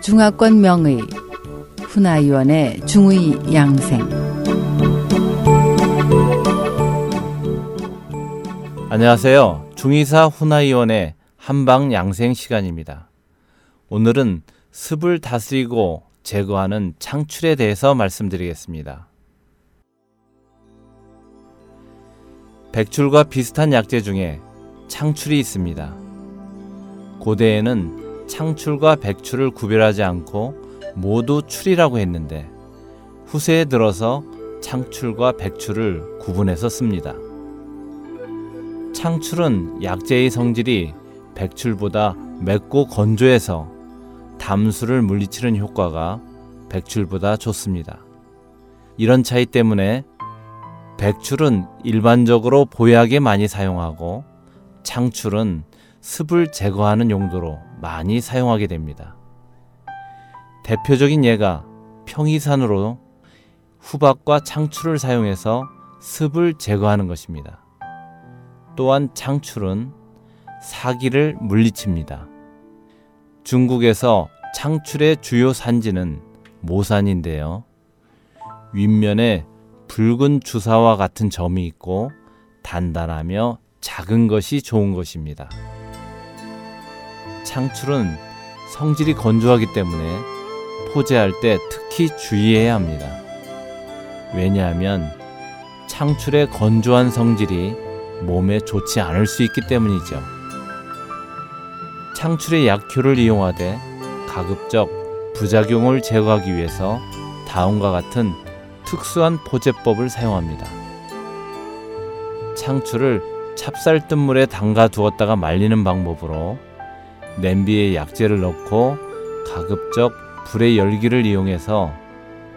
중화권 명의 훈아위원의 중의 양생 안녕하세요. 중의사 훈아위원의 한방 양생 시간입니다. 오늘은 습을 다스리고 제거하는 창출에 대해서 말씀드리겠습니다. 백출과 비슷한 약재 중에 창출이 있습니다. 고대에는 창출과 백출을 구별하지 않고 모두 출이라고 했는데 후세에 들어서 창출과 백출을 구분해서 씁니다. 창출은 약재의 성질이 백출보다 맵고 건조해서 담수를 물리치는 효과가 백출보다 좋습니다. 이런 차이 때문에 백출은 일반적으로 보약에 많이 사용하고 창출은 습을 제거하는 용도로 많이 사용하게 됩니다. 대표적인 예가 평이산으로 후박과 창출을 사용해서 습을 제거하는 것입니다. 또한 창출은 사기를 물리칩니다. 중국에서 창출의 주요 산지는 모산인데요. 윗면에 붉은 주사와 같은 점이 있고 단단하며 작은 것이 좋은 것입니다. 창출은 성질이 건조하기 때문에 포제할 때 특히 주의해야 합니다. 왜냐하면 창출의 건조한 성질이 몸에 좋지 않을 수 있기 때문이죠. 창출의 약효를 이용하되 가급적 부작용을 제거하기 위해서 다음과 같은 특수한 포제법을 사용합니다. 창출을 찹쌀뜨 물에 담가 두었다가 말리는 방법으로 냄비에 약재를 넣고 가급적 불의 열기를 이용해서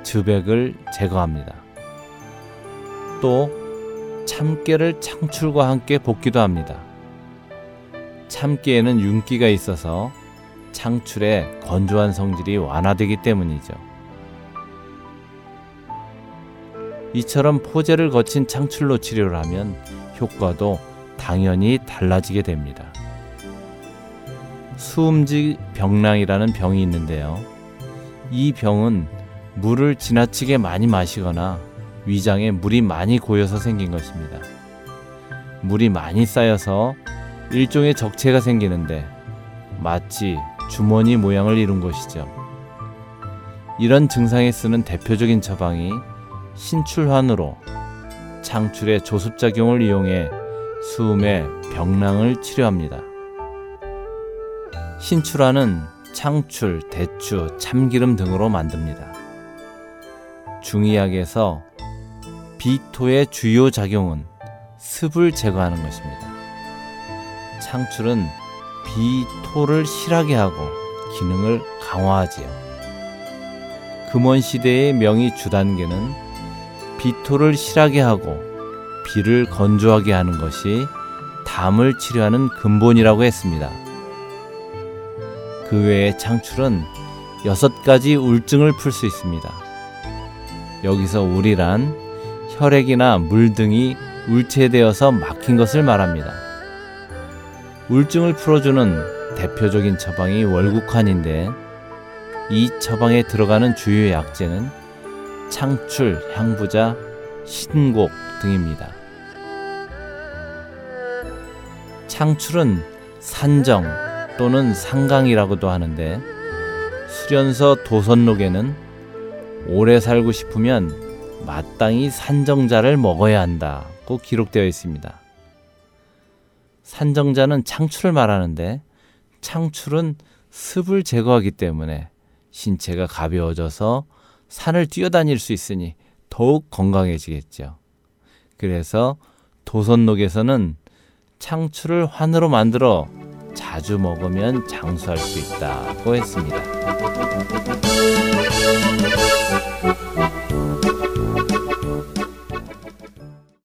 즙액을 제거합니다. 또 참깨를 창출과 함께 볶기도 합니다. 참깨에는 윤기가 있어서 창출의 건조한 성질이 완화되기 때문이죠. 이처럼 포제를 거친 창출로 치료를 하면 효과도 당연히 달라지게 됩니다. 수음지 병랑이라는 병이 있는데요. 이 병은 물을 지나치게 많이 마시거나 위장에 물이 많이 고여서 생긴 것입니다. 물이 많이 쌓여서 일종의 적체가 생기는데 마치 주머니 모양을 이룬 것이죠. 이런 증상에 쓰는 대표적인 처방이 신출환으로 창출의 조습작용을 이용해 수음의 병랑을 치료합니다. 신출환은 창출, 대추, 참기름 등으로 만듭니다. 중의학에서 비토의 주요 작용은 습을 제거하는 것입니다. 창출은 비토를 실하게 하고 기능을 강화하지요. 금원 시대의 명의 주단계는 비토를 실하게 하고 비를 건조하게 하는 것이 담을 치료하는 근본이라고 했습니다. 그 외에 창출은 여섯 가지 울증을 풀 수 있습니다. 여기서 울이란 혈액이나 물 등이 울체되어서 막힌 것을 말합니다. 울증을 풀어주는 대표적인 처방이 월국환인데 이 처방에 들어가는 주요 약재는 창출, 향부자, 신곡 등입니다. 창출은 산정 또는 상강이라고도 하는데 수련서 도선록에는 오래 살고 싶으면 마땅히 산정자를 먹어야 한다고 기록되어 있습니다. 산정자는 창출을 말하는데 창출은 습을 제거하기 때문에 신체가 가벼워져서 산을 뛰어다닐 수 있으니 더욱 건강해지겠죠. 그래서 도선록에서는 창출을 환으로 만들어 자주 먹으면 장수할 수 있다고 했습니다.